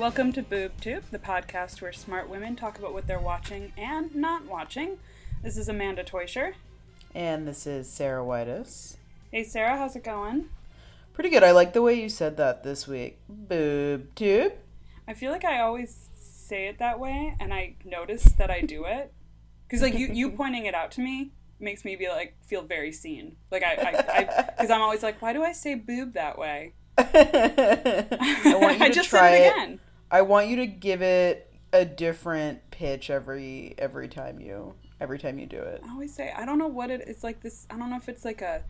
welcome to BoobTube, the podcast where smart women talk about what they're watching and not watching. This is Amanda Teuscher. And this is Sarah Whitus. Hey Sarah, how's it going? Pretty good. I like the way you said that this week. Boob tube. I feel like I always say it that way, and I notice that I do it because like you you pointing it out to me makes me be like feel very seen. Like I I because I'm always like, why do I say boob that way? I want you I to just try it. again. I want you to give it a different pitch every every time you every time you do it. I always say I don't know what it, it is like this. I don't know if it's like a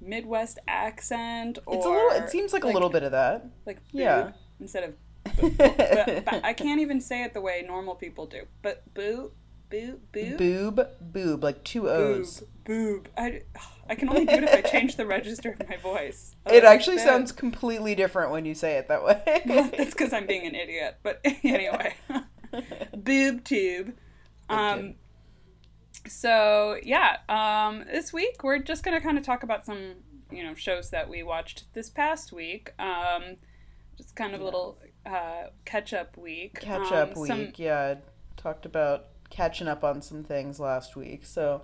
Midwest accent or It's a little. It seems like, a little bit of that. like Yeah. instead of but, but I can't even say it the way normal people do. But boo, boo, boo, Boob, boob, like two O's. boob, boob. I, I can only do it if I change the register of my voice. It Oh, actually boob. sounds completely different when you say it that way. That's because I'm being an idiot. But anyway, boob tube. Um, so yeah, um, this week we're just gonna kind of talk about some you know shows that we watched this past week. Um, just kind of a little uh, catch up week. Catch Um, up week. some- Yeah, talked about catching up on some things last week. So,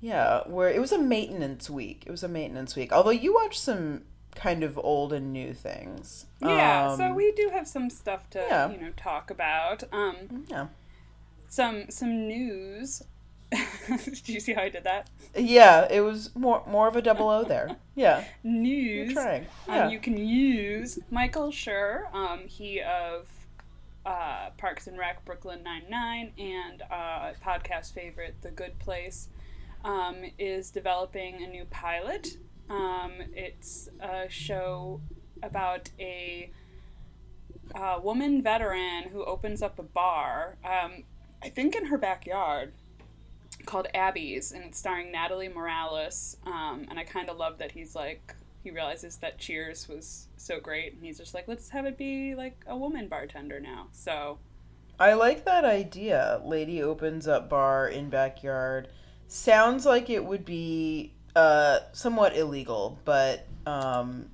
yeah, where it was a maintenance week. It was a maintenance week. Although you watched some kind of old and new things. yeah, so Um, we do have some stuff to yeah. you know talk about. Um, Yeah. some some news. Did you see how I did that? Yeah, it was more more of a double O there. Yeah, you're News. trying. Um, Yeah. you can use Michael Schur, um, he of uh, Parks and Rec, Brooklyn Nine Nine, and uh, podcast favorite The Good Place, um, is developing a new pilot. Um, it's a show about a uh, woman veteran who opens up a bar, um, I think in her backyard, called Abby's, and it's starring Natalie Morales. Um, and I kind of love that he's like, he realizes that Cheers was so great, and he's just like, let's have it be like a woman bartender now. So, I like that idea. Lady opens up bar in backyard. Sounds like it would be uh somewhat illegal, but um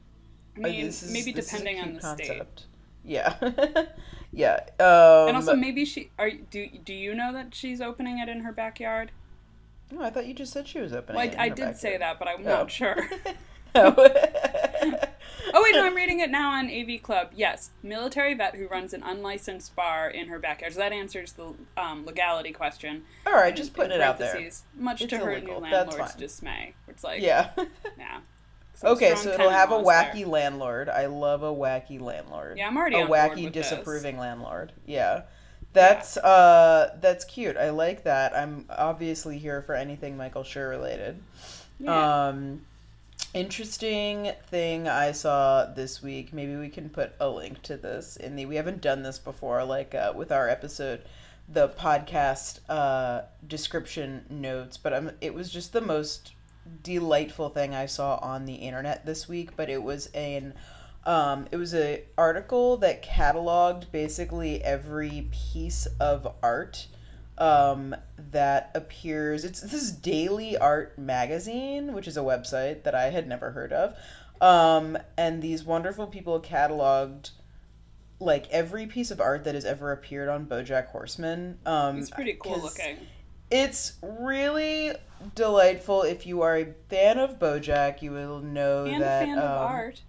I mean, is- maybe this is a depending on the state. Yeah. yeah. Um And also, maybe she are. Do do you know that she's opening it in her backyard? Oh, I thought you just said she was opening. Well, it in I, I did say that, but I'm Oh. not sure. Oh. Oh wait, no, I'm reading it now on AV Club. Yes, military vet who runs an unlicensed bar in her backyard. So that answers the um, legality question. All right, just in putting it out there. Much It's to her illegal. new landlord's dismay. It's like, Yeah. yeah. Some okay, so it'll have a wacky there. landlord. I love a wacky landlord. Yeah, I'm already a wacky with this. disapproving landlord. Yeah. That's uh that's cute. I like that. I'm obviously here for anything Michael Schur related. Yeah. Um interesting thing I saw this week. Maybe we can put a link to this in the we haven't done this before like uh, with our episode the podcast uh description notes, but it was just the most delightful thing I saw on the internet this week, but it was an um, it was a article that cataloged basically every piece of art um, that appears. It's this is Daily Art Magazine, which is a website that I had never heard of, um, and these wonderful people cataloged like every piece of art that has ever appeared on BoJack Horseman. Um, it's pretty cool looking. It's really delightful. If you are a fan of BoJack, you will know And that a fan of um, art.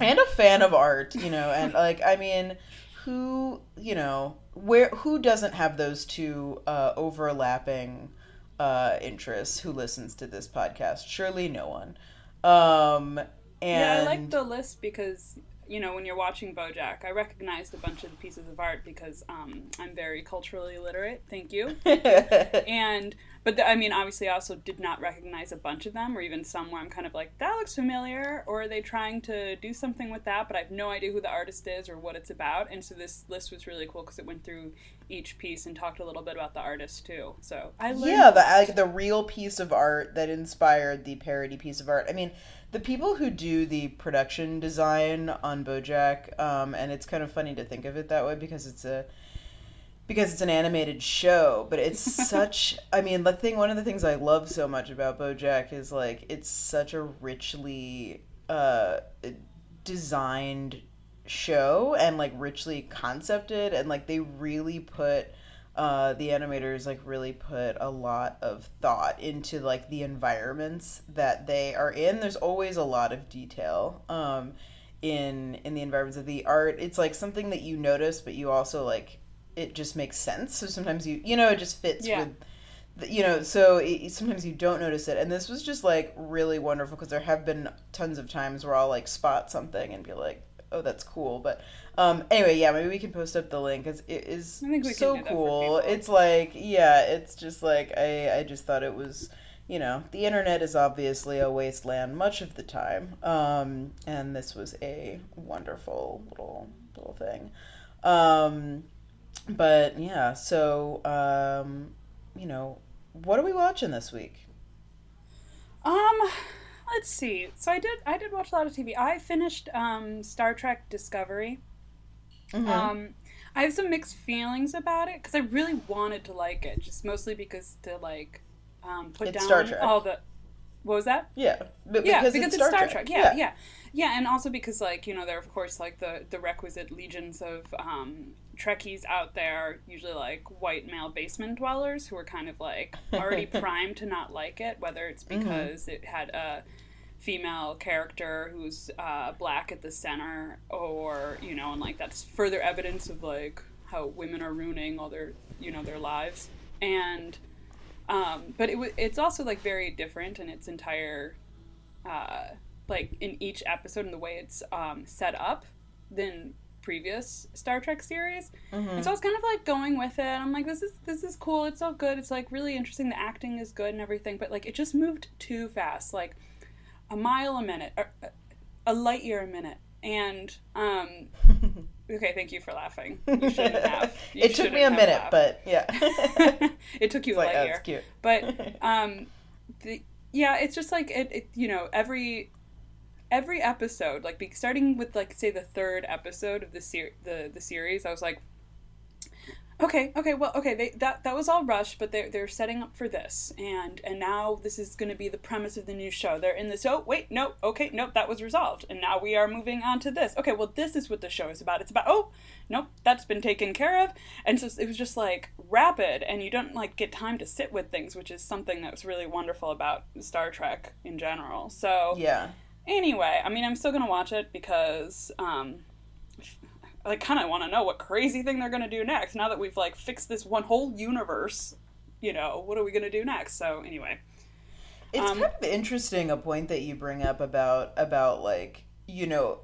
and a fan of art, you know, and like I mean, who you know where who doesn't have those two uh, overlapping uh, interests? Who listens to this podcast? Surely no one. Um, and Yeah, I like the list because you know when you're watching BoJack, I recognized a bunch of the pieces of art because um, I'm very culturally literate. Thank you. and but the, I mean, obviously, I also did not recognize a bunch of them, or even some where I'm kind of like, that looks familiar, or are they trying to do something with that? But I have no idea who the artist is or what it's about. And so this list was really cool because it went through each piece and talked a little bit about the artist too. So I learned yeah, the like the real piece of art that inspired the parody piece of art. I mean, the people who do the production design on BoJack, um, and it's kind of funny to think of it that way because it's a because it's an animated show, but it's such. I mean, the thing. One of the things I love so much about BoJack is like it's such a richly uh, designed show and like richly concepted and like they really put uh the animators like really put a lot of thought into like the environments that they are in there's always a lot of detail um in in the environments of the art it's like something that you notice but you also like it just makes sense. So sometimes you you know it just fits Yeah. with you know so it, sometimes you don't notice it. And this was just like really wonderful because there have been tons of times where i'll like spot something and be like oh that's cool. But um anyway yeah maybe we can post up the link because it is I think we can so do that for cool. it's like yeah it's just like i i just thought it was you know the internet is obviously a wasteland much of the time um and this was a wonderful little little thing. Um but yeah so um you know what are we watching this week Um, let's see. So I did I did watch a lot of TV. I finished um Star Trek Discovery. Mhm. Um, I have some mixed feelings about it because I really wanted to like it, just mostly because to like um put It's down Star Trek. all the. What was that? yeah but yeah, because, because it's Star, Trek, Yeah, yeah, yeah, and also because like you know there are of course like the the requisite legions of um, Trekkies out there, usually like white male basement dwellers who are kind of like already primed to not like it, whether it's Mm-hmm. because it had a female character who's uh, black at the center, or you know, and like that's further evidence of like how women are ruining all their you know their lives and. Um, but it w- it's also like very different in its entire uh, like in each episode and the way it's um, set up than previous Star Trek series. And so I was kind of like going with it. I'm like, this is this is cool. It's all good. It's like really interesting. The acting is good and everything. But like, it just moved too fast. Like a mile a minute, or uh, a light year a minute. And um, okay, thank you for laughing. You shouldn't have. You it took me a minute laughed. but yeah it took you it's a like light oh, year but um the yeah it's just like it, it you know every every episode like starting with like say the third episode of the ser- the the series i was like okay okay well okay they that that was all rushed but they're they're setting up for this. And and now this is going to be the premise of the new show. They're in this oh wait no okay nope that was resolved. And now we are moving on to this. Okay well this is what the show is about. It's about oh nope that's been taken care of. And so it was just like rapid and you don't like get time to sit with things which is something that was really wonderful about star trek in general. So yeah anyway i mean i'm still gonna watch it because um i kind of want to know what crazy thing they're gonna do next now that we've like fixed this one whole universe you know what are we gonna do next? So anyway. It's Um, kind of interesting a point that you bring up about about like you know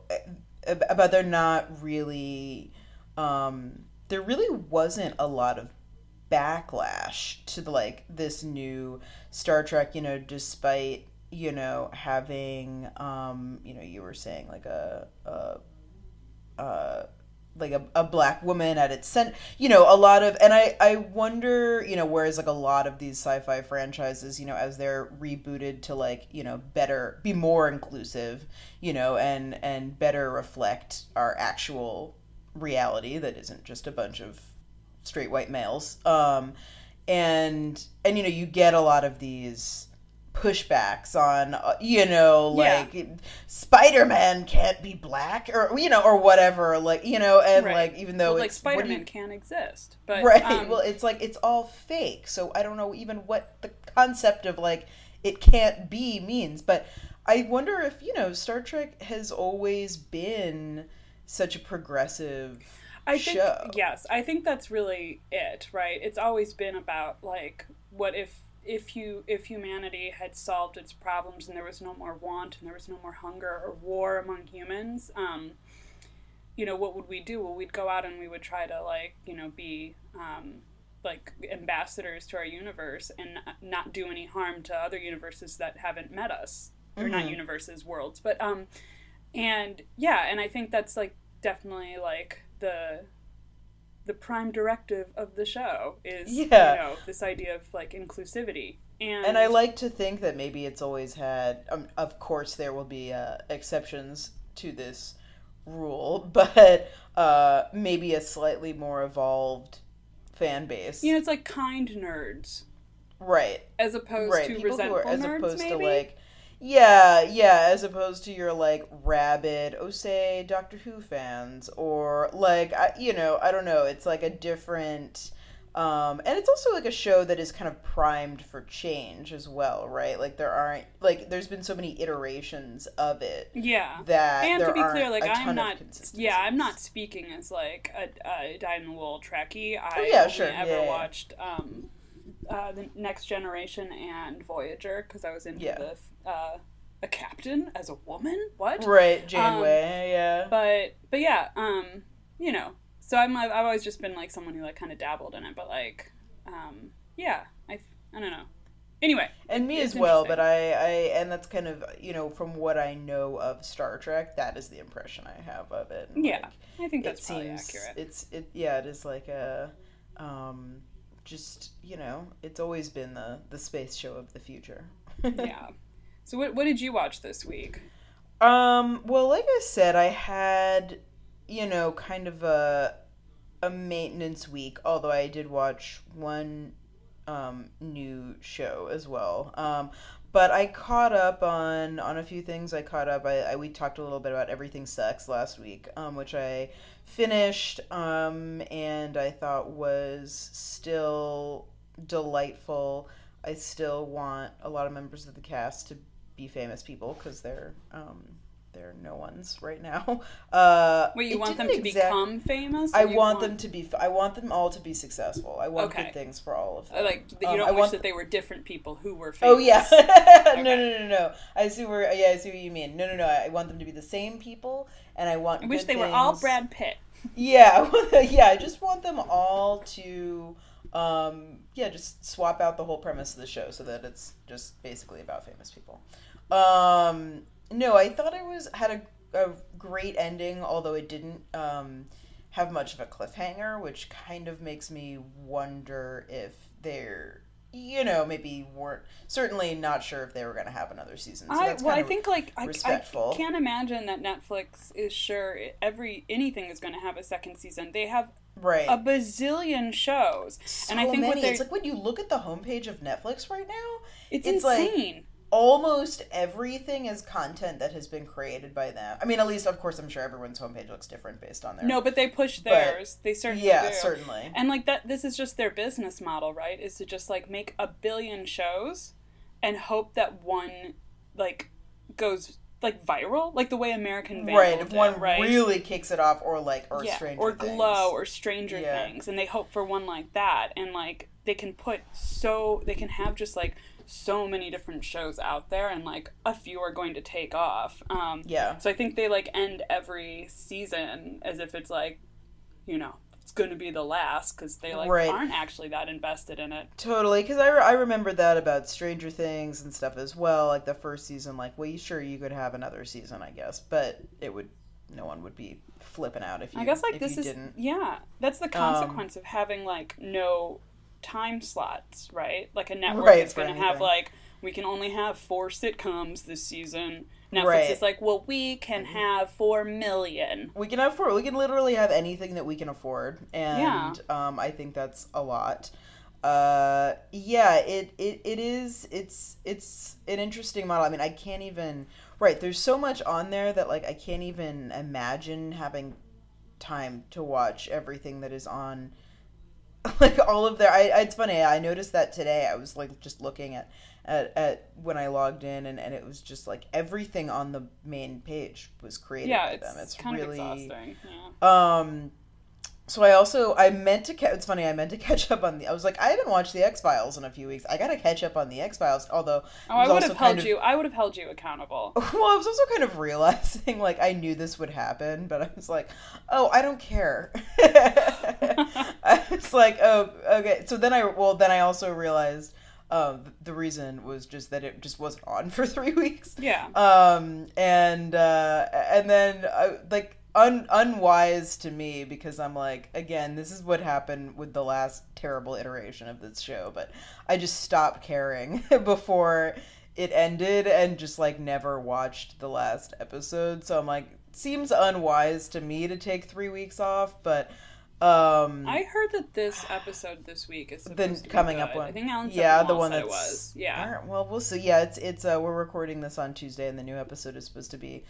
ab- about there not really um there really wasn't a lot of backlash to like this new Star Trek, you know, despite you know having um you know you were saying like a a uh like a, a black woman at its center you know a lot of and i i wonder you know whereas like a lot of these sci-fi franchises you know as they're rebooted to like you know better be more inclusive you know and and better reflect our actual reality that isn't just a bunch of straight white males um and and you know you get a lot of these pushbacks on uh, you know Yeah. like spider-man can't be black or you know or whatever like you know and Right. like even though well, like what you- spider-man can't exist but right um, well it's like it's all fake so i don't know even what the concept of like it can't be means but i wonder if you know star trek has always been such a progressive I think show yes, I think that's really it, right? It's always been about like what if if you if humanity had solved its problems and there was no more want and there was no more hunger or war among humans, um, you know, what would we do? Well, we'd go out and we would try to like you know be um, like ambassadors to our universe and not- not do any harm to other universes that haven't met us or not Mhm. universes worlds but um and yeah and i think that's like definitely like the the prime directive of the show is Yeah. you know this idea of like inclusivity. And and i like to think that maybe it's always had um, of course there will be uh, exceptions to this rule but uh, maybe a slightly more evolved fan base. You know it's like kind nerds. Right. As opposed right. to people resentful are as nerds opposed maybe to like Yeah, yeah, as opposed to your like rabid, oh say Doctor Who fans or like I, you know, I don't know, it's like a different um and it's also like a show that is kind of primed for change as well, right? Like there aren't like there's been so many iterations of it. Yeah. That and to be clear, like I'm not, yeah, I'm not speaking as like a, a dyed in the wool Trekkie. I Oh, yeah, only sure. ever Yeah, yeah. watched um, uh, the Next Generation and Voyager because I was into Yeah. the uh, a captain as a woman. What? Right, Um, Janeway, yeah. But but yeah, um, you know, so I'm I've always just been like someone who like kind of dabbled in it, but like, um, yeah, I I don't know. Anyway, and me as well but I, I and that's kind of you know from what i know of star trek that is the impression i have of it And, Yeah, like, I think it that's probably seems accurate. it's it yeah it is like a um just you know it's always been the the space show of the future yeah. So what what did you watch this week? um well like i said i had you know kind of a a maintenance week although i did watch one um new show as well um but I caught up on on a few things. I caught up. I, I we talked a little bit about everything sucks last week, um, which I finished, um, and I thought was still delightful. I still want a lot of members of the cast to be famous people because they're um, they're no ones right now. Uh, Wait, you want them to exact- become famous? I you want them to be. I want them all to be successful. I want Okay. good things for all of I them. like you Um, don't I wish want that they were different people who were famous. Oh yeah, Okay. no, no, no, no. I see where. Yeah, I see what you mean. No, no, no. I want them to be the same people, and I want. I wish they were all Brad Pitt. Yeah, yeah. I just want them all to, um, yeah, just swap out the whole premise of the show so that it's just basically about famous people. Um, no, I thought it was had a, a great ending, although it didn't um, have much of a cliffhanger, which kind of makes me wonder if they're. You know, maybe weren't certainly not sure if they were going to have another season. So I well, I think like I, I can't imagine that Netflix is sure every anything is going to have a second season. They have right. a bazillion shows, so and I think what many. they're It's like when you look at the homepage of Netflix right now, it's, it's like- insane. Almost everything is content that has been created by them. I mean, at least, of course, I'm sure everyone's homepage looks different based on their. no, but they push But- theirs. they certainly yeah, do. certainly. And like that, this is just their business model, right? Is to just like make a billion shows and hope that one like goes like viral, like the way American Vandal right, if did, one right? really kicks it off, or like, or yeah, Stranger or Things. Glow or Stranger Yeah. Things, and they hope for one like that, and like they can put so they can have just like so many different shows out there, and like a few are going to take off. Um, Yeah, so I think they like end every season as if it's like, you know, it's going to be the last because they like Right. aren't actually that invested in it. totally. Because I, re- I remember that about Stranger Things and stuff as well. Like the first season, like, well, you sure you could have another season, I guess, but it would. No one would be flipping out if you. I guess like this is didn't. Um, yeah, that's the consequence of having like no time slots, right? Like a network Right, is going to have like we can only have four sitcoms this season. Netflix Right. is like, well, we can have four million. We can afford. We can literally have anything that we can afford, and Yeah. um, I think that's a lot. Uh, yeah, it, it it is. It's it's an interesting model. I mean, I can't even. Right, there's so much on there that like I can't even imagine having time to watch everything that is on. Like all of their, I, it's funny. I noticed that today. I was like just looking at, at, at when I logged in, and, and it was just like everything on the main page was created Yeah, by it's, them. It's kind really of exhausting. Yeah. um, so I also I meant to. catch. it's funny. I meant to catch up on the. I was like, I haven't watched the X Files in a few weeks. I gotta catch up on the X Files. Although, Oh, I would have held of- you. I would have held you accountable. well, I was also kind of realizing like I knew this would happen, but I was like, oh, I don't care. I was like, oh, okay. So then I well then I also realized. Um, the reason was just that it just wasn't on for three weeks Yeah. um and uh and then uh, like un unwise to me because i'm like again this is what happened with the last terrible iteration of this show but i just stopped caring before it ended and just like never watched the last episode so i'm like seems unwise to me to take three weeks off but Um, I heard that this episode this week is the supposed to coming up one. I think Alan yeah, the one it was. Yeah. All right, well, we'll see. Yeah, it's it's uh, we're recording this on Tuesday, and the new episode is supposed to be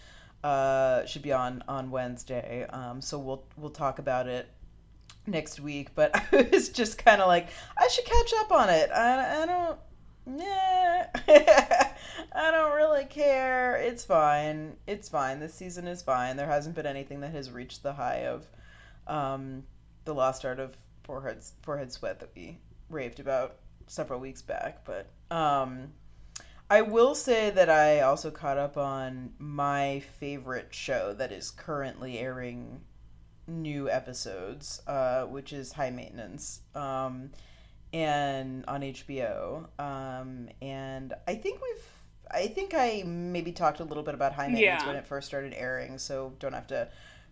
uh should be on on Wednesday. Um, so we'll we'll talk about it next week. But I was just kind of like, I should catch up on it. I I don't. Yeah, I don't really care. It's fine. It's fine. This season is fine. There hasn't been anything that has reached the high of um, the lost art of forehead forehead sweat that we raved about several weeks back. But um, I will say that I also caught up on my favorite show that is currently airing new episodes, uh, which is High Maintenance. Um, and on HBO. Um, and I think we've, I think I maybe talked a little bit about High Maintenance Yeah. when it first started airing, so don't have to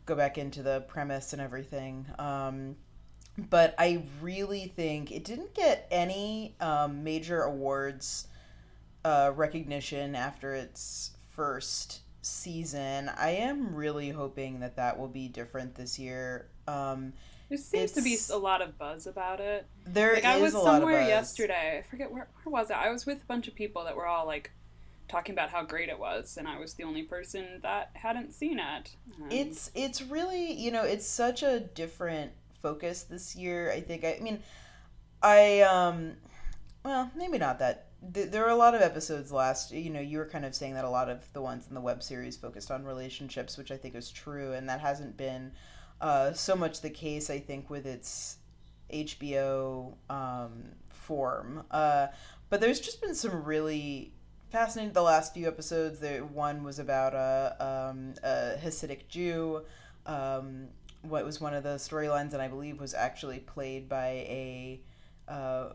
go back into the premise and everything. Um, but I really think it didn't get any um, major awards uh, recognition after its first season. I am really hoping that that will be different this year. Um, There seems to be a lot of buzz about it. there Like I was a lot of somewhere yesterday. I forget where where was it. I was with a bunch of people that were all like talking about how great it was, and I was the only person that hadn't seen it. Um, It's it's really you know it's such a different focus this year. I think I, I mean I um well maybe not that th- there are a lot of episodes last you know you were kind of saying that a lot of the ones in the web series focused on relationships which I think is true and that hasn't been uh, so much the case I think with its HBO um, form. Uh, but there's just been some really fascinating. The last few episodes, there one was about a, um, a Hasidic Jew. Um, what was one of the storylines, and I believe was actually played by a. Uh,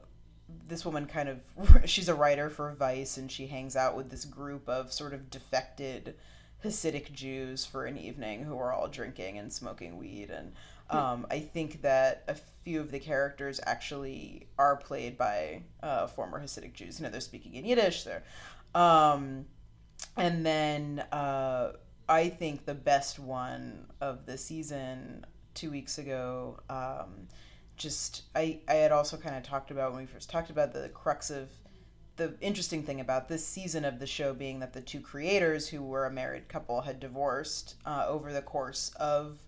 this woman kind of she's a writer for Vice and she hangs out with this group of sort of defected Hasidic Jews for an evening who are all drinking and smoking weed and um, I think that a few of the characters actually are played by uh, former Hasidic Jews. You know, they're speaking in Yiddish. They're, um, and then uh, I think the best one of the season two weeks ago. Um, just I I had also kind of talked about when we first talked about the crux of the interesting thing about this season of the show being that the two creators who were a married couple had divorced uh, over the course of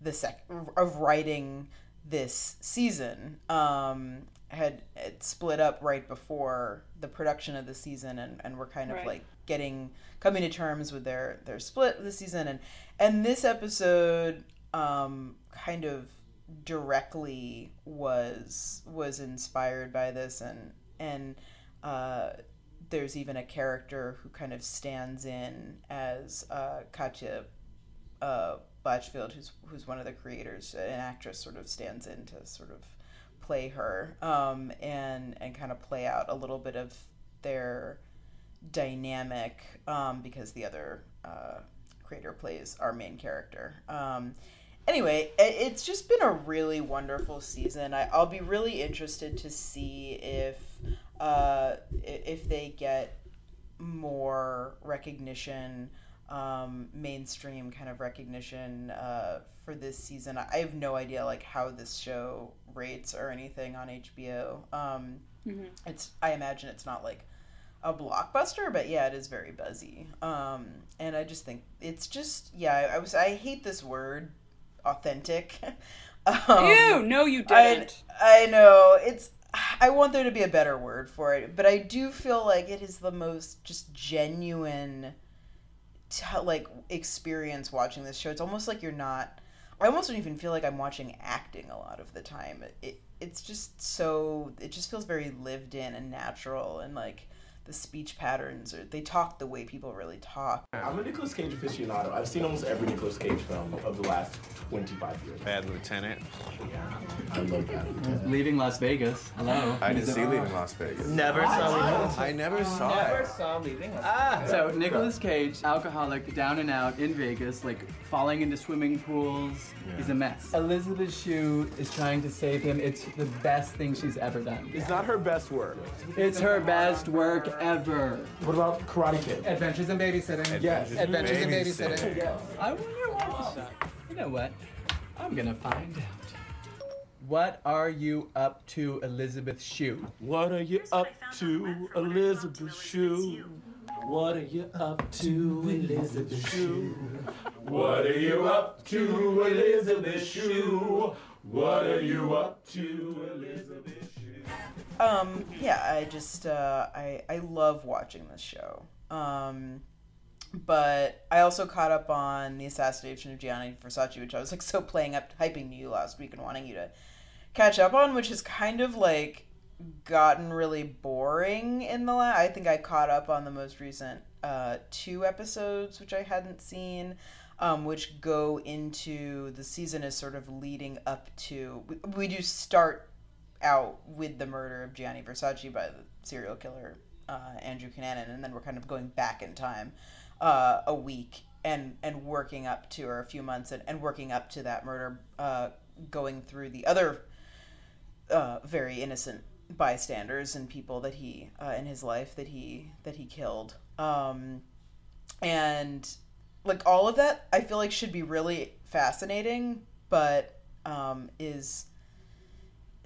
the sec of writing this season um had it split up right before the production of the season and, and we're kind of Right. like getting coming to terms with their their split this season. And and this episode um kind of directly was was inspired by this. And and uh there's even a character who kind of stands in as uh, Katja uh, Blichfeld, who's who's one of the creators, an actress, sort of stands in to sort of play her um, and and kind of play out a little bit of their dynamic um, because the other uh, creator plays our main character. Um, anyway, it's just been a really wonderful season. I, I'll be really interested to see if uh, if they get more recognition, um, mainstream kind of recognition uh, for this season. I have no idea like how this show rates or anything on HBO. Um, Mhm. It's I imagine it's not like a blockbuster, but yeah, it is very buzzy. Um, and I just think it's just yeah. I, I was I hate this word, authentic. um, Ew! No, you I, didn't. I know it's. I want there to be a better word for it, but I do feel like it is the most just genuine, t- like experience watching this show. It's almost like you're not. I almost don't even feel like I'm watching acting a lot of the time. It, it it's just so. It just feels very lived in and natural, and like the speech patterns or they talk the way people really talk. I'm a Nicolas Cage aficionado. I've seen almost every Nicolas Cage film of the last 25 years. Bad Lieutenant. Yeah, I love that. Leaving Las Vegas. Hello. I didn't see Leaving Las Vegas. Never saw I never saw Never it. saw Leaving Las Vegas. Ah, so Nicolas Cage, alcoholic, down and out in Vegas, like falling into swimming pools. He's a mess. Elizabeth Shue is trying to save him. It's the best thing she's ever done. It's not her best work. It's her best work ever. What about Karate Kid? Adventures in Babysitting. Yes. Adventures in Babysitting. Babysitting. I wonder what. You know what? I'm gonna find out. What are you up to, Elizabeth Shue? What are you up to, Elizabeth Shue? What are you up to, Elizabeth Shue? What are you up to, Elizabeth Shue? What are you up to, Elizabeth Shue? Um, yeah, I just uh, I I love watching this show. Um, but I also caught up on the assassination of Gianni Versace, which I was like so playing up, hyping you last week and wanting you to catch up on, which has kind of like gotten really boring in the last. I think I caught up on the most recent uh, two episodes, which I hadn't seen. Um, which go into the season is sort of leading up to. We, we do start out with the murder of Gianni Versace by the serial killer uh, Andrew Cunanan, and then we're kind of going back in time uh, a week and and working up to or a few months and, and working up to that murder, uh, going through the other uh, very innocent bystanders and people that he uh, in his life that he that he killed, um, and like all of that, I feel like should be really fascinating, but um, is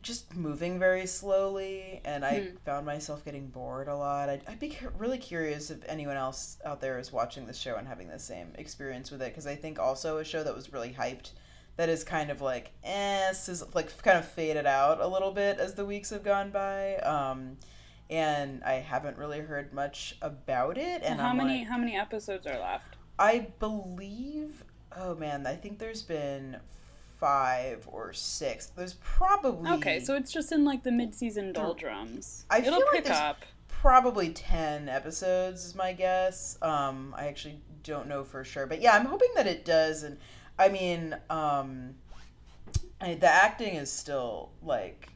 just moving very slowly, and I Hmm. found myself getting bored a lot. I'd, I'd be really curious if anyone else out there is watching this show and having the same experience with it, because I think also a show that was really hyped that is kind of like eh, this is like kind of faded out a little bit as the weeks have gone by. Um, and I haven't really heard much about it. And how I'm many like- how many episodes are left? I believe. Oh man, I think there's been five or six. There's probably Okay, so it's just in like the mid-season doldrums. I It'll feel like pick there's- up. probably 10 episodes is my guess um i actually don't know for sure but yeah i'm hoping that it does and i mean um I, the acting is still like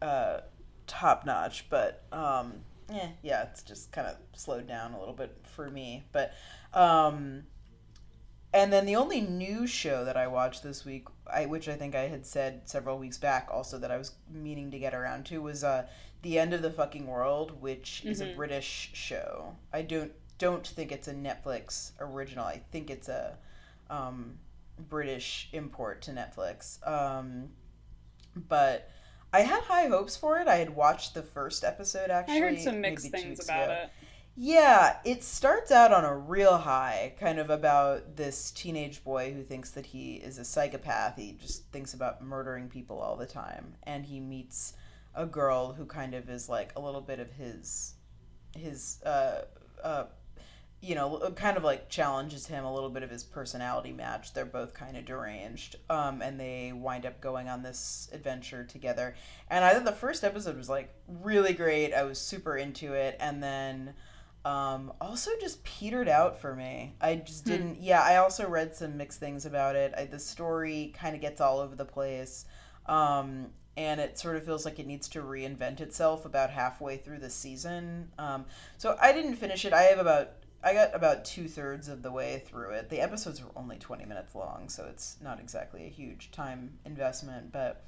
uh top notch but um yeah yeah it's just kind of slowed down a little bit for me but um and then the only new show that I watched this week, I, which I think I had said several weeks back, also that I was meaning to get around to, was uh, "The End of the Fucking World," which is a British show. I don't don't think it's a Netflix original. I think it's a um, British import to Netflix. Um, but I had high hopes for it. I had watched the first episode actually. I heard some mixed things about ago. it. Yeah, it starts out on a real high, kind of about this teenage boy who thinks that he is a psychopath. He just thinks about murdering people all the time, and he meets a girl who kind of is like a little bit of his his uh uh you know, kind of like challenges him a little bit of his personality match. They're both kind of deranged, um, and they wind up going on this adventure together. And I thought the first episode was like really great. I was super into it, and then um, also just petered out for me. I just didn't. Yeah, I also read some mixed things about it. I, the story kind of gets all over the place. Um, and it sort of feels like it needs to reinvent itself about halfway through the season. Um, so I didn't finish it. I have about I got about two thirds of the way through it. The episodes were only twenty minutes long, so it's not exactly a huge time investment. But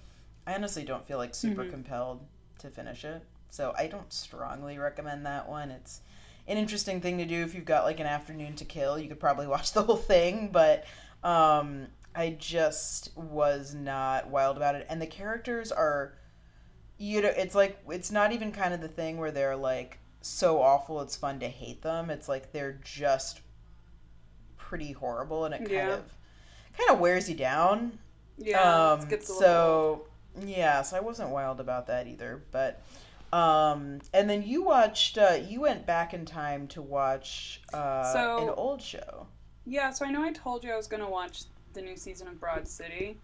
I honestly don't feel like super compelled to finish it. So I don't strongly recommend that one. It's an interesting thing to do if you've got like an afternoon to kill. You could probably watch the whole thing, but um, I just was not wild about it. And the characters are, you know, it's like it's not even kind of the thing where they're like so awful it's fun to hate them. It's like they're just pretty horrible, and it kind Yeah. of kind of wears you down. Yeah, Um, gets a little so yeah, so I wasn't wild about that either. But um, and then you watched. Uh, you went back in time to watch uh, So- an old show. Yeah, so I know I told you I was gonna watch the new season of Broad City,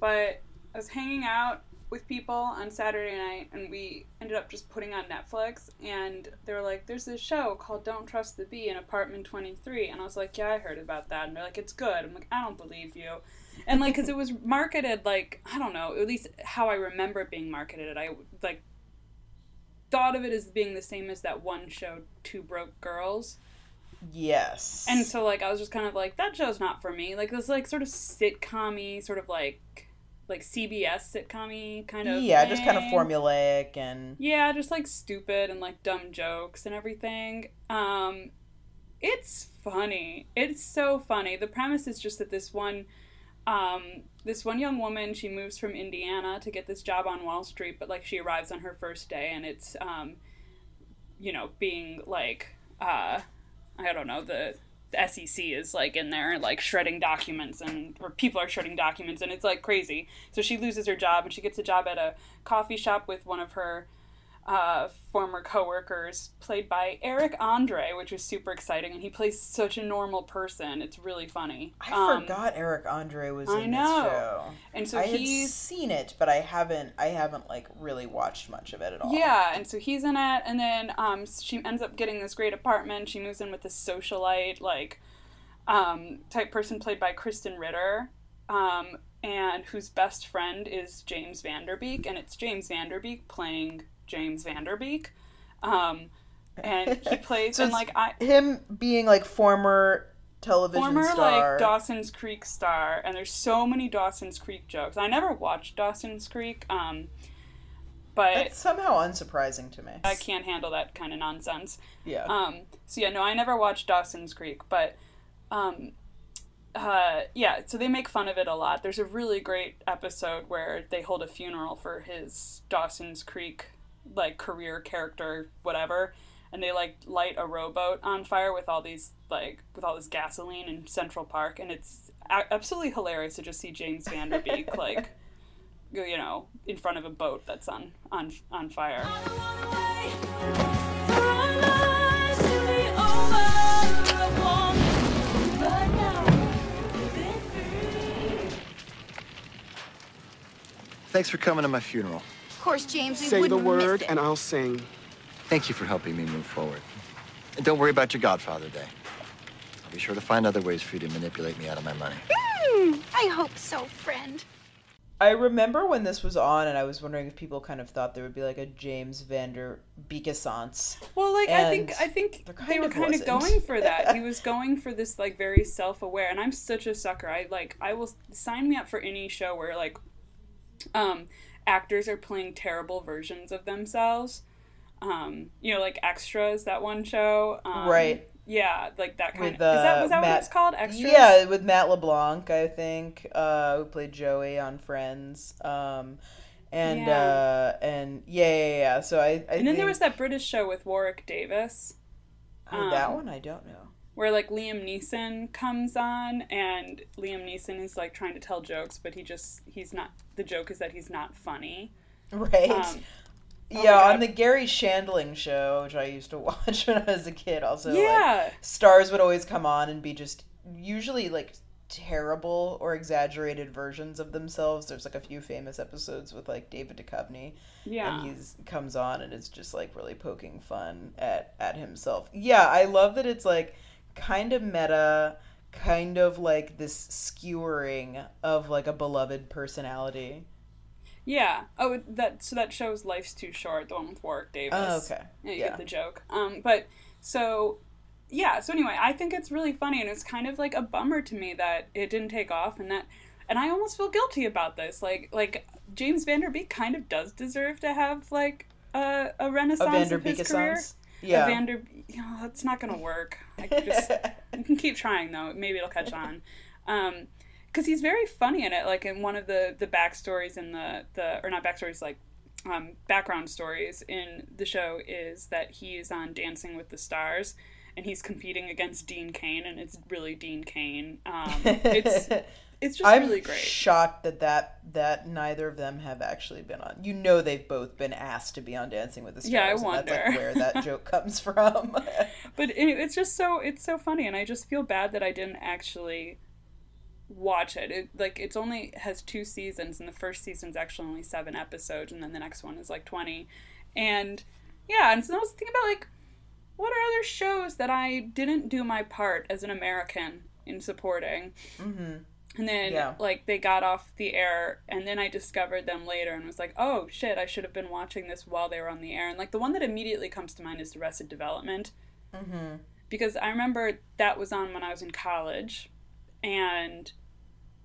but I was hanging out with people on Saturday night and we ended up just putting on Netflix and they were like, There's this show called Don't Trust the Bee in Apartment twenty three and I was like, Yeah, I heard about that and they're like, It's good. I'm like, I don't believe you. And like, cause it was marketed like I don't know, at least how I remember it being marketed, I like thought of it as being the same as that one show, Two Broke Girls. Yes. And so like I was just kind of like that show's not for me. Like this like sort of sitcom sort of like like CBS sitcom kind of yeah, just kind of formulaic and Yeah, just like stupid and like dumb jokes and everything. Um it's funny. It's so funny. The premise is just that this one um, this one young woman, she moves from Indiana to get this job on Wall Street, but like she arrives on her first day, and it's, um, you know, being like, uh, I don't know, the, the SEC is like in there, like shredding documents, and or people are shredding documents, and it's like crazy. So she loses her job, and she gets a job at a coffee shop with one of her uh, former coworkers, played by Eric Andre, which was super exciting, and he plays such a normal person. It's really funny. I Um, forgot Eric Andre was I in know. this show. And so I he's seen it, but I haven't. I haven't like really watched much of it at all. Yeah, and so he's in it, and then um, she ends up getting this great apartment. She moves in with this socialite, like, um, type person played by Krysten Ritter, um, and whose best friend is James Van Der Beek, and it's James Van Der Beek playing James Van Der Beek, um, and he plays So in like I him being like former television former star. like Dawson's Creek star, and there's so many Dawson's Creek jokes. I never watched Dawson's Creek, um, but That's somehow unsurprising to me. I can't handle that kind of nonsense. Yeah. Um, so yeah, no, I never watched Dawson's Creek, but um, uh, yeah, so they make fun of it a lot. There's a really great episode where they hold a funeral for his Dawson's Creek like career character, whatever, and they like light a rowboat on fire with all these like with all this gasoline in Central Park, and it's a- absolutely hilarious to just see James Van Der Beek like you know in front of a boat that's on on on fire. Thanks for coming to my funeral. Of course, James, we Say the word miss it. and I'll sing. Thank you for helping me move forward. And don't worry about your Godfather Day. I'll be sure to find other ways for you to manipulate me out of my money. Hmm, I hope so, friend. I remember when this was on, and I was wondering if people kind of thought there would be like a James Vander Beekessance. Well, like I think I think they were kind of wasn't. going for that. he was going for this like very self-aware, and I'm such a sucker. I like I will sign me up for any show where like um actors are playing terrible versions of themselves. Um, you know, like Extras, that one show. Um, Right. Yeah, like that kind With of. is that was that Matt, what it's called? Extras. Yeah, with Matt LeBlanc, I think, uh, who played Joey on Friends. Um, and Yeah. uh, and yeah, yeah, yeah. So I, I And then think, there was that British show with Warwick Davis. oh, that um, one I don't know. Where like Liam Neeson comes on and Liam Neeson is like trying to tell jokes, but he just he's not. The joke is that he's not funny. Right. Um, oh yeah, on the Garry Shandling show, which I used to watch when I was a kid. Also, like, yeah, stars would always come on and be just usually like terrible or exaggerated versions of themselves. There's like a few famous episodes with like David Duchovny, yeah. and he's comes on and is just like really poking fun at at himself. Yeah, I love that it's like kind of meta, kind of like this skewering of like a beloved personality. Yeah. Oh, that so that show's Life's Too Short, the one with Warwick Davis. Oh, okay. Yeah, you Yeah. get the joke. Um, but so yeah. So anyway, I think it's really funny, and it's kind of like a bummer to me that it didn't take off, and that, and I almost feel guilty about this. Like like James Van Der Beek kind of does deserve to have like a, a A renaissance Vander of his career. Yeah. A Vander, you know, that's not gonna work. I could just you can keep trying though. Maybe it'll catch on. Um, because he's very funny in it. Like in one of the the backstories in the the or not backstories like um, background stories in the show is that he is on Dancing with the Stars. And he's competing against Dean Cain, and it's really Dean Cain. Um, it's it's just I'm really great. shocked that, that that neither of them have actually been on. You know, they've both been asked to be on Dancing with the Stars. Yeah, I That's like where that joke comes from. but it, it's just so it's so funny and i just feel bad that i didn't actually watch it. it like it's only has two seasons and the first season's actually only seven episodes and then the next one is like 20 and yeah and so i was thinking about like what are other shows that i didn't do my part as an american in supporting hmm and then Yeah. like they got off the air and then I discovered them later and was like, "Oh shit, I should have been watching this while they were on the air." And like the one that immediately comes to mind is Arrested Development. hmm Because I remember that was on when I was in college and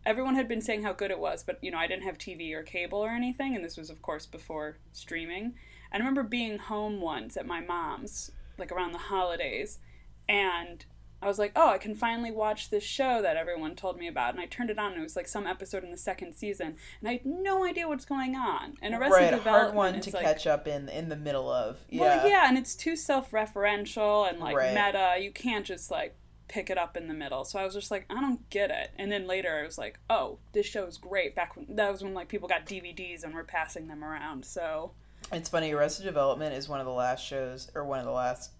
everyone had been saying how good it was, but you know, I didn't have TV or cable or anything and this was of course before streaming. I remember being home once at my mom's like around the holidays and I was like, oh, I can finally watch this show that everyone told me about. And I turned it on, and it was like some episode in the second season, and I had no idea what's going on. And Arrested right, Development hard one to like, catch up in in the middle of. Yeah. Well, yeah, and it's too self-referential and like Right. meta. You can't just like pick it up in the middle. So I was just like, I don't get it. And then later I was like, oh, this show is great. Back when that was when like people got DVDs and were passing them around. So It's funny. Arrested Development is one of the last shows, or one of the last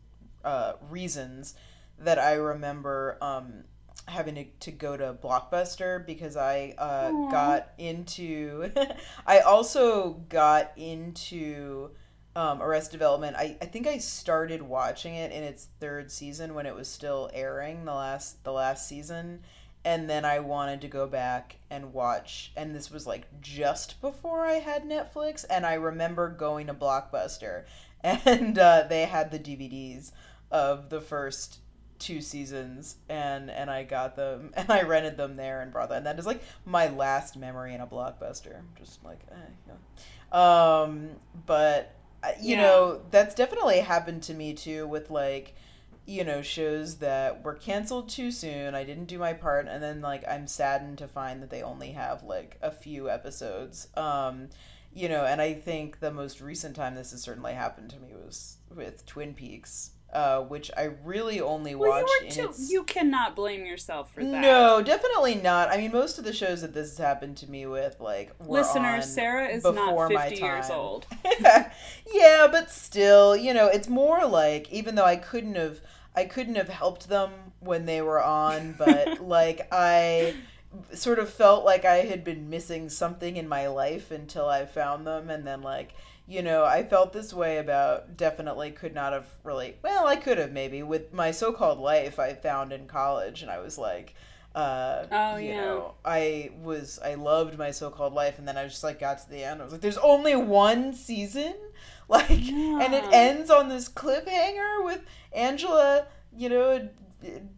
uh, reasons that I remember um, having to, to go to Blockbuster because I uh, Aw. got into. I also got into um, Arrested Development. I, I think I started watching it in its third season when it was still airing the last the last season. And then I wanted to go back and watch, and this was like just before I had Netflix. And I remember going to Blockbuster, and uh, they had the DVDs of the first two seasons, and and I got them, and I rented them there and brought them. And that is like my last memory in a Blockbuster. Just like, eh, yeah. um, but uh, you Yeah. know, that's definitely happened to me too with like you know shows that were canceled too soon i didn't do my part and then like i'm saddened to find that they only have like a few episodes um you know and i think the most recent time this has certainly happened to me was with twin peaks uh which i really only well, watched you too. its You cannot blame yourself for that. no definitely not i mean most of the shows that this has happened to me with like were listeners, Sarah is not fifty years old. yeah, but still, you know, it's more like even though I couldn't have I couldn't have helped them when they were on, but like I sort of felt like I had been missing something in my life until I found them and then like you know, I felt this way about definitely could not have really well, I could have maybe. With my so-called life I found in college and I was like uh Oh, you yeah. know, I was I loved my so-called life and then I just like got to the end. I was like there's only one season? Like and it ends on this cliffhanger with Angela you know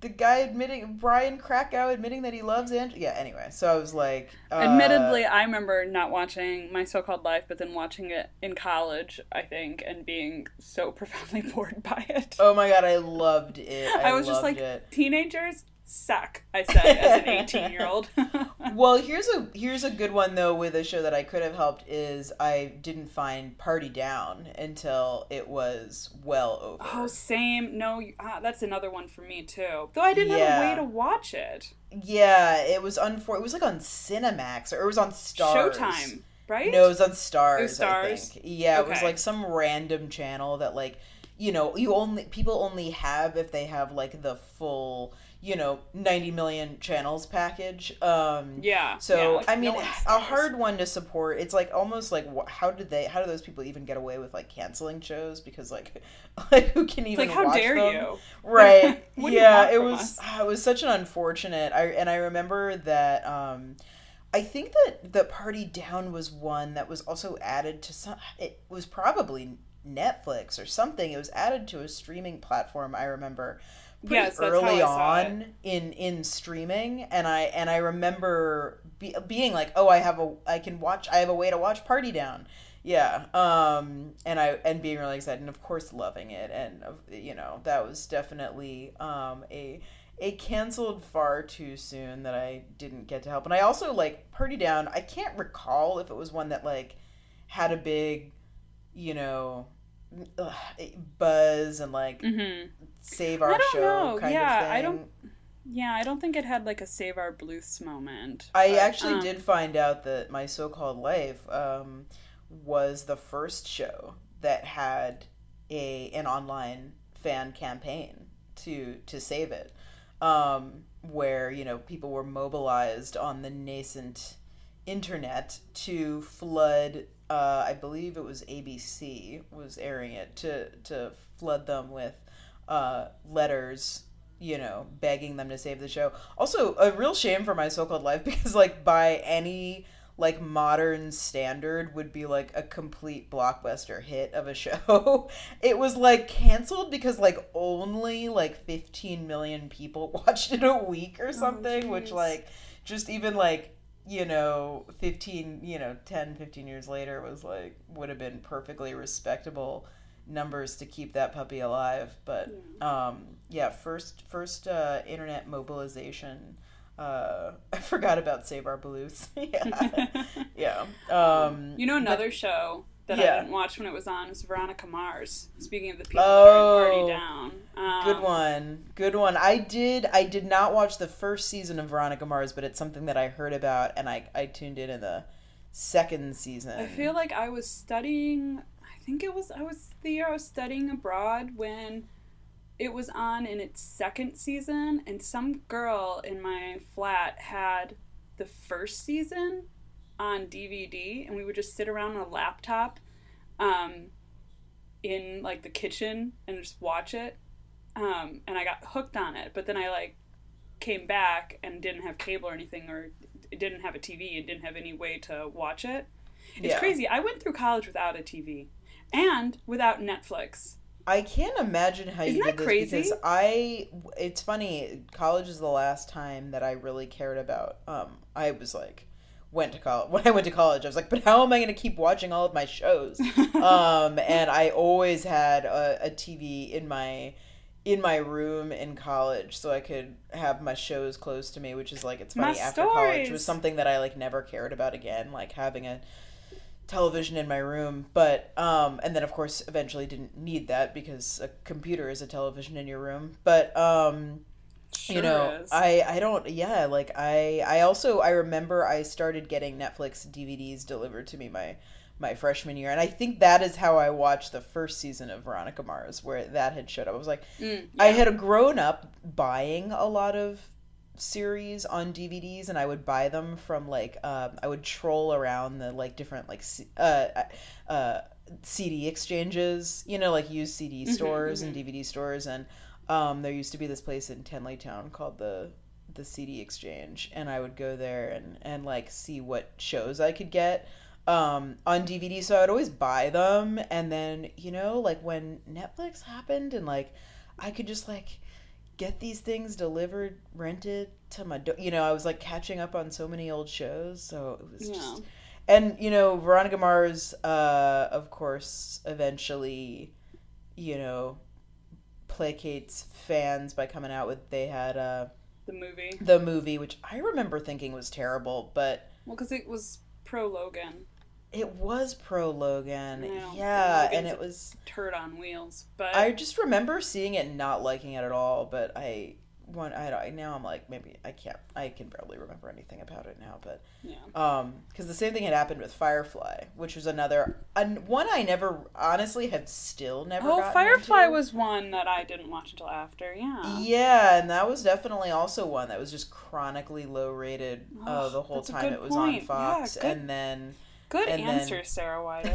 the guy admitting Brian Krakow admitting that he loves Angela yeah anyway so I was like uh, Admittedly, I remember not watching My So-Called Life, but then watching it in college, I think, and being so profoundly bored by it. oh my god I loved it I, I was just like, it. teenagers suck. I said as an eighteen-year-old. well here's a here's a good one though with a show that I could have helped is I didn't find Party Down until it was well over oh, same. No, you- ah, that's another one for me too. Though I didn't have a way to watch it. Yeah, it was on unfor- It was like on Cinemax or it was on Starz. Showtime, right? No, it was on Starz. It was I Starz? think. Yeah, it was like some random channel that like you know you only people only have if they have like the full you know 90 million channels package. Um Yeah. so yeah, like, i mean no a hard one to support. It's like almost like wh- how did they how do those people even get away with like canceling shows? Because like like who can It's even like, how watch dare them? you? right. Do you yeah it was ah, it was such an unfortunate i and i remember that um i think that the party down was one that was also added to some it was probably netflix or something. It was added to a streaming platform i remember Yes, that's how early on in in streaming and i and i remember be, being like oh i have a i can watch i have a way to watch party down yeah um and i and being really excited and of course loving it and uh, you know that was definitely um a a canceled far too soon that i didn't get to help and i also like party down i can't recall if it was one that like had a big you know ugh, buzz and like Mhm. Save our I don't show know. kind Yeah, of thing I don't- Yeah, I don't think it had like a save our Bluths moment. I but, actually um, did find out that my so-called life um, was the first show that had a an online fan campaign to to save it, um, where you know people were mobilized on the nascent internet to flood. Uh, I believe it was ABC was airing it to to flood them with uh, letters you know, begging them to save the show. Also, a real shame for my so-called life because like by any like modern standard would be like a complete blockbuster hit of a show. it was like canceled because like only like 15 million people watched it a week or something, which like just even like you know 15 you know 10 15 years later was like would have been perfectly respectable numbers to keep that puppy alive. But um, yeah, first first uh, internet mobilization. Uh, I forgot about Save Our Bluths. yeah, yeah. Um, You know another show that Yeah. I didn't watch when it was on is Veronica Mars. Speaking of the people that are Oh, Down. Um, Good one. Good one. I did I did not watch the first season of Veronica Mars, but it's something that I heard about and I, I tuned in in the second season. I feel like I was studying. I think it was I was the year I was studying abroad when it was on in its second season, and some girl in my flat had the first season on DVD, and we would just sit around on a laptop, um, in like the kitchen and just watch it. Um, and I got hooked on it, but then I like came back and didn't have cable or anything, or didn't have a TV and didn't have any way to watch it. It's Yeah. crazy. I went through college without a TV and without Netflix. I can't imagine how Isn't you did this crazy? because I it's funny, college is the last time that I really cared about um I was like went to college when I went to college I was like but how am I going to keep watching all of my shows um and I always had a, a TV in my in my room in college so I could have my shows close to me which is like it's My funny after college was something that I like never cared about again like having a television in my room but um and then of course eventually didn't need that because a computer is a television in your room. But um you know is. i i don't yeah like i i also i remember i started getting netflix dvds delivered to me my my freshman year. And i think that is how i watched the first season of veronica mars where that had showed up. I was like Mm, i had grown up buying a lot of series on DVDs and I would buy them from like um, I would troll around the like different like uh, uh, CD exchanges, you know, like used CD stores and DVD stores, and um, there used to be this place in Tenleytown called the the CD Exchange, and I would go there and and like see what shows I could get um, on DVD. So I'd always buy them, and then you know, like when Netflix happened, and like I could just like get these things delivered, rented to my door. You know, I was like catching up on so many old shows, so it was Yeah. just. And you know, Veronica Mars, uh, of course, eventually, you know, placates fans by coming out with they had uh, the movie. the movie, which I remember thinking was terrible, but Well, because it was pro Logan, it was pro Logan, Yeah, and it was. turd on wheels. But I just remember seeing it and not liking it at all, but I one I don't now I'm like maybe I can't I can barely remember anything about it now, but yeah, um because the same thing had happened with Firefly, which was another an, one I never honestly have still never. oh, Firefly into. was one that I didn't watch until after. Yeah, Yeah, and that was definitely also one that was just chronically low rated uh, Oh, the whole time it was point. on Fox, Yeah, and then good and answer, then- Sarah White.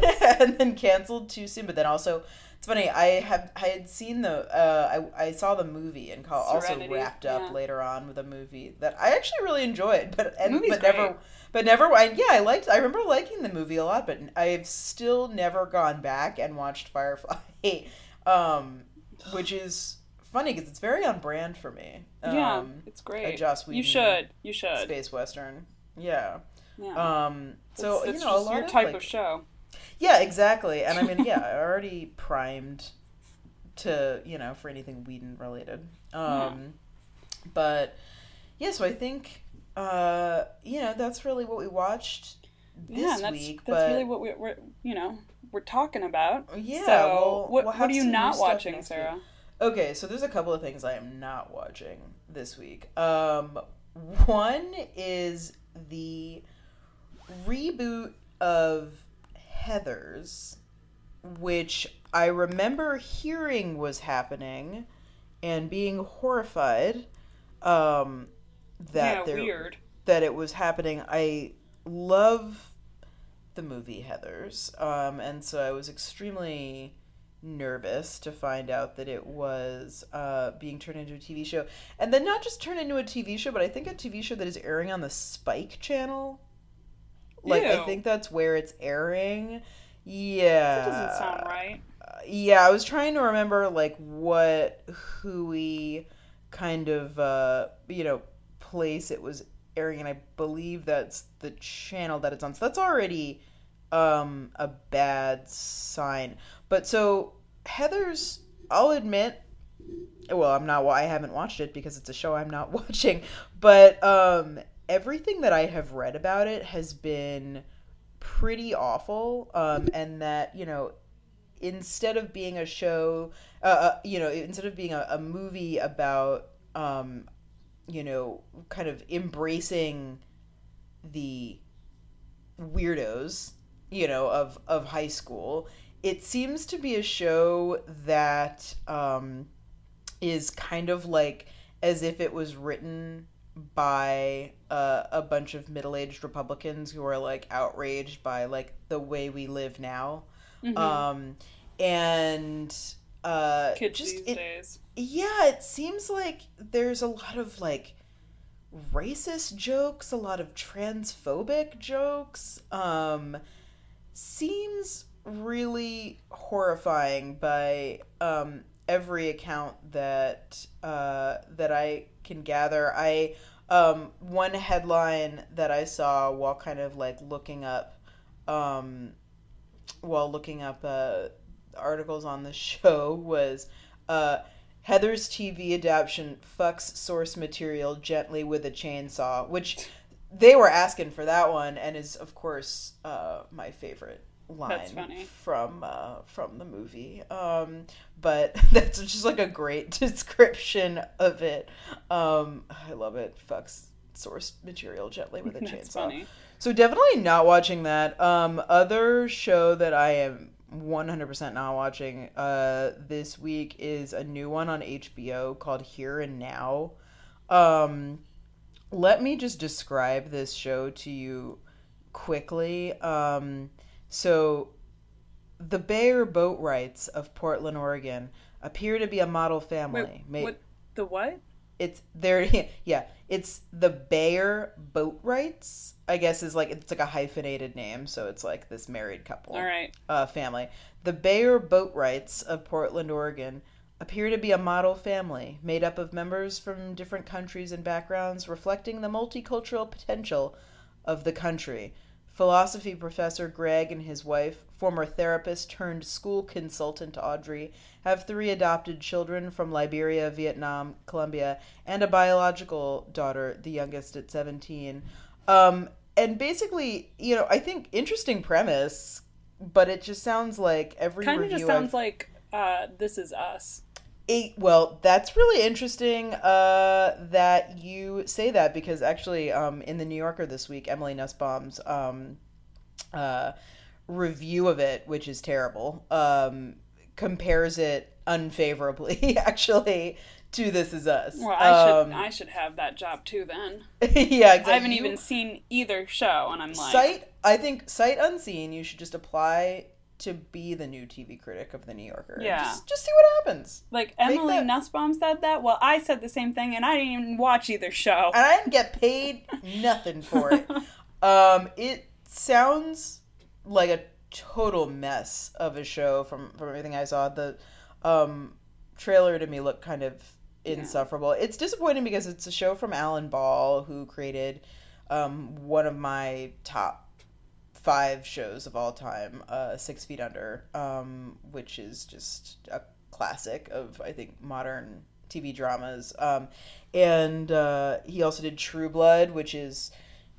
and then canceled too soon. But then also, it's funny. I have I had seen the uh, I I saw the movie and call, also wrapped up yeah. later on with a movie that I actually really enjoyed. But and, movie's but never but never. I, yeah, I liked. I remember liking the movie a lot, but I've still never gone back and watched Firefly. um, which is funny because it's very on brand for me. Um, yeah, it's great. a Joss you should. You should. space western. Yeah. Yeah. Um. So That's- you that's know, a lot your of type like, of show. yeah, exactly. And I mean, yeah, I already primed to you know for anything Whedon related. Um, but yeah, so I think uh, you know that's really what we watched this yeah, that's week. that's but really what we, we're you know we're talking about. Yeah, So we'll- what we'll what are you not watching, Sarah? week. okay, so there's a couple of things I am not watching this week. Um, one is the reboot of Heathers, which I remember hearing was happening and being horrified um, that yeah, there weird. that it was happening. I love the movie Heathers, um, and so I was extremely nervous to find out that it was uh, being turned into a TV show, and then not just turned into a TV show, but I think a TV show that is airing on the Spike channel. Like I think that's where it's airing. Yeah, That doesn't sound right. yeah, I was trying to remember like what Hui kind of uh you know place it was airing and I believe that's the channel that it's on. So that's already um a bad sign. But so Heathers, I'll admit, well, I'm not. I haven't watched it because it's a show I'm not watching. But um, everything that I have read about it has been pretty awful. Um, and that you know, instead of being a show, uh, uh, you know, instead of being a, a movie about, um, you know, kind of embracing the weirdos, you know, of of high school, it seems to be a show that um, is kind of like as if it was written by uh, a bunch of middle-aged Republicans who are like outraged by like the way we live now, Mhm. um, and uh, Kids just these it, days. yeah, it seems like there's a lot of like racist jokes, a lot of transphobic jokes. Um seems really horrifying by um every account that uh that I can gather. I um one headline that I saw while kind of like looking up um while looking up uh articles on the show was uh Heathers TV adaptation fucks source material gently with a chainsaw, which they were asking for that one, and is of course uh, my favorite line from uh, from the movie. Um, but that's just like a great description of it. Um, I love it. Fucks source material gently with a chainsaw. funny. So definitely not watching that. Um, other show that I am 100% not watching uh, this week is a new one on HBO called Here and Now. Um, let me just describe this show to you quickly. Um, so, the Bayer Boatwrights of Portland, Oregon, appear to be a model family. Wait, what? The what? It's there. Yeah, it's the Bayer Boatwrights. I guess is like it's like a hyphenated name, so it's like this married couple. All right. Uh, family. The Bayer Boatwrights of Portland, Oregon, appear to be a model family made up of members from different countries and backgrounds, reflecting the multicultural potential of the country. Philosophy professor Greg and his wife, former therapist turned school consultant Audrey, have three adopted children from Liberia, Vietnam, Colombia, and a biological daughter, the youngest at 17. Um, and basically, you know, I think interesting premise, but it just sounds like every Kind of just sounds I've- like uh, This Is Us. It, well, that's really interesting uh, that you say that because actually, um, in the New Yorker this week, Emily Nussbaum's um, uh, review of it, which is terrible, um, compares it unfavorably, actually, to This Is Us. Well, I should Um, I should have that job too then. yeah, exactly. I haven't even seen either show, and I'm like, sight. I think sight unseen. You should just apply to be the new TV critic of the New Yorker. Yeah. just, just see what happens. like Make Emily that- Nussbaum said that. Well, I said the same thing, and I didn't even watch either show. and I didn't get paid nothing for it. Um, it sounds like a total mess of a show from from everything I saw. The um, trailer to me looked kind of insufferable. It's disappointing because it's a show from Alan Ball, who created um, one of my top five shows of all time, uh, Six Feet Under, um, which is just a classic of I think modern TV dramas. Um, and uh, he also did True Blood, which is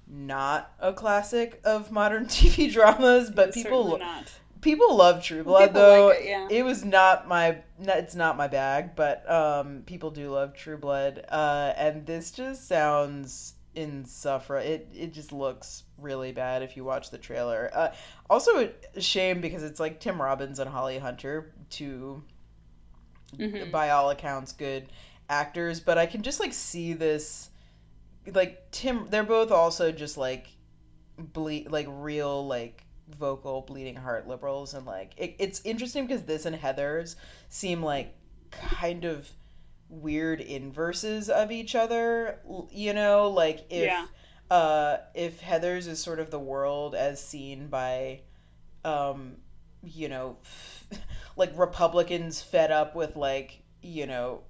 not a classic of modern TV dramas, but It's people not. people love True Blood People though. like it, yeah. was not my it's not my bag, but um, people do love True Blood, uh, and this just sounds insufferable. It it just looks really bad if you watch the trailer. Uh, also, a shame because it's like Tim Robbins and Holly Hunter, two Mhm. by all accounts good actors, but I can just like see this like Tim they're both also just like ble- like real like vocal bleeding heart liberals and like it, it's interesting because this and Heathers seem like kind of weird inverses of each other you know like if Yeah. Uh if Heathers is sort of the world as seen by um you know like republicans fed up with like you know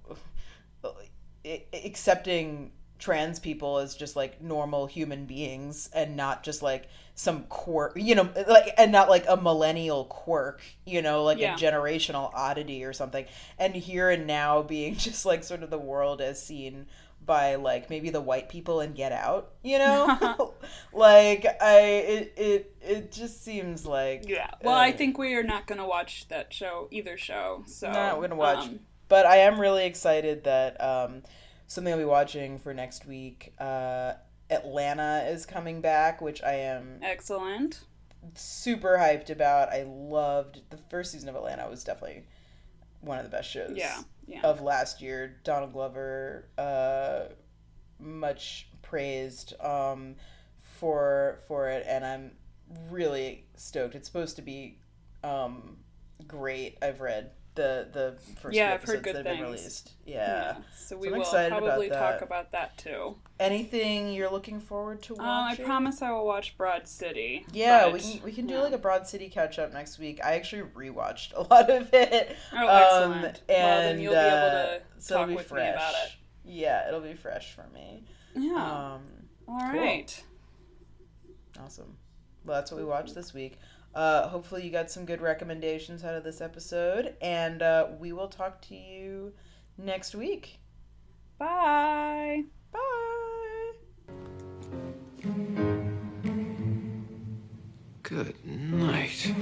accepting trans people as just like normal human beings and not just like some quirk, you know, like and not like a millennial quirk, you know, like Yeah. a generational oddity or something. And here and now being just like sort of the world as seen by like maybe the white people and Get Out, you know? like I it it it just seems like Yeah. Well, I uh, think we are not going to watch that show, either show. So not gonna watch. um, but I am really excited that um, something I'll be watching for next week. Uh, Atlanta is coming back, which I am excellent. super hyped about. I loved the first season of Atlanta was definitely one of the best shows Yeah. Yeah. of last year. Donald Glover, uh, much praised um, for for it, and I'm really stoked. It's supposed to be um, great. I've read the the first Yeah, I've heard good that have been things. released. Yeah. So we I'm will excited about probably talk about that too. Anything you're looking forward to Uh, I promise I will watch Broad City. Yeah, but- we can we can do yeah. like a Broad City catch up next week. I actually rewatched a lot of it. Oh, excellent. And, well, then you'll be able uh, to so talk with fresh. me about it. Yeah, it'll be fresh for me. Yeah. Um, All cool. right. awesome. Well, that's what we watched this week. Uh, hopefully, you got some good recommendations out of this episode, and uh, we will talk to you next week. Bye. Bye. Good night.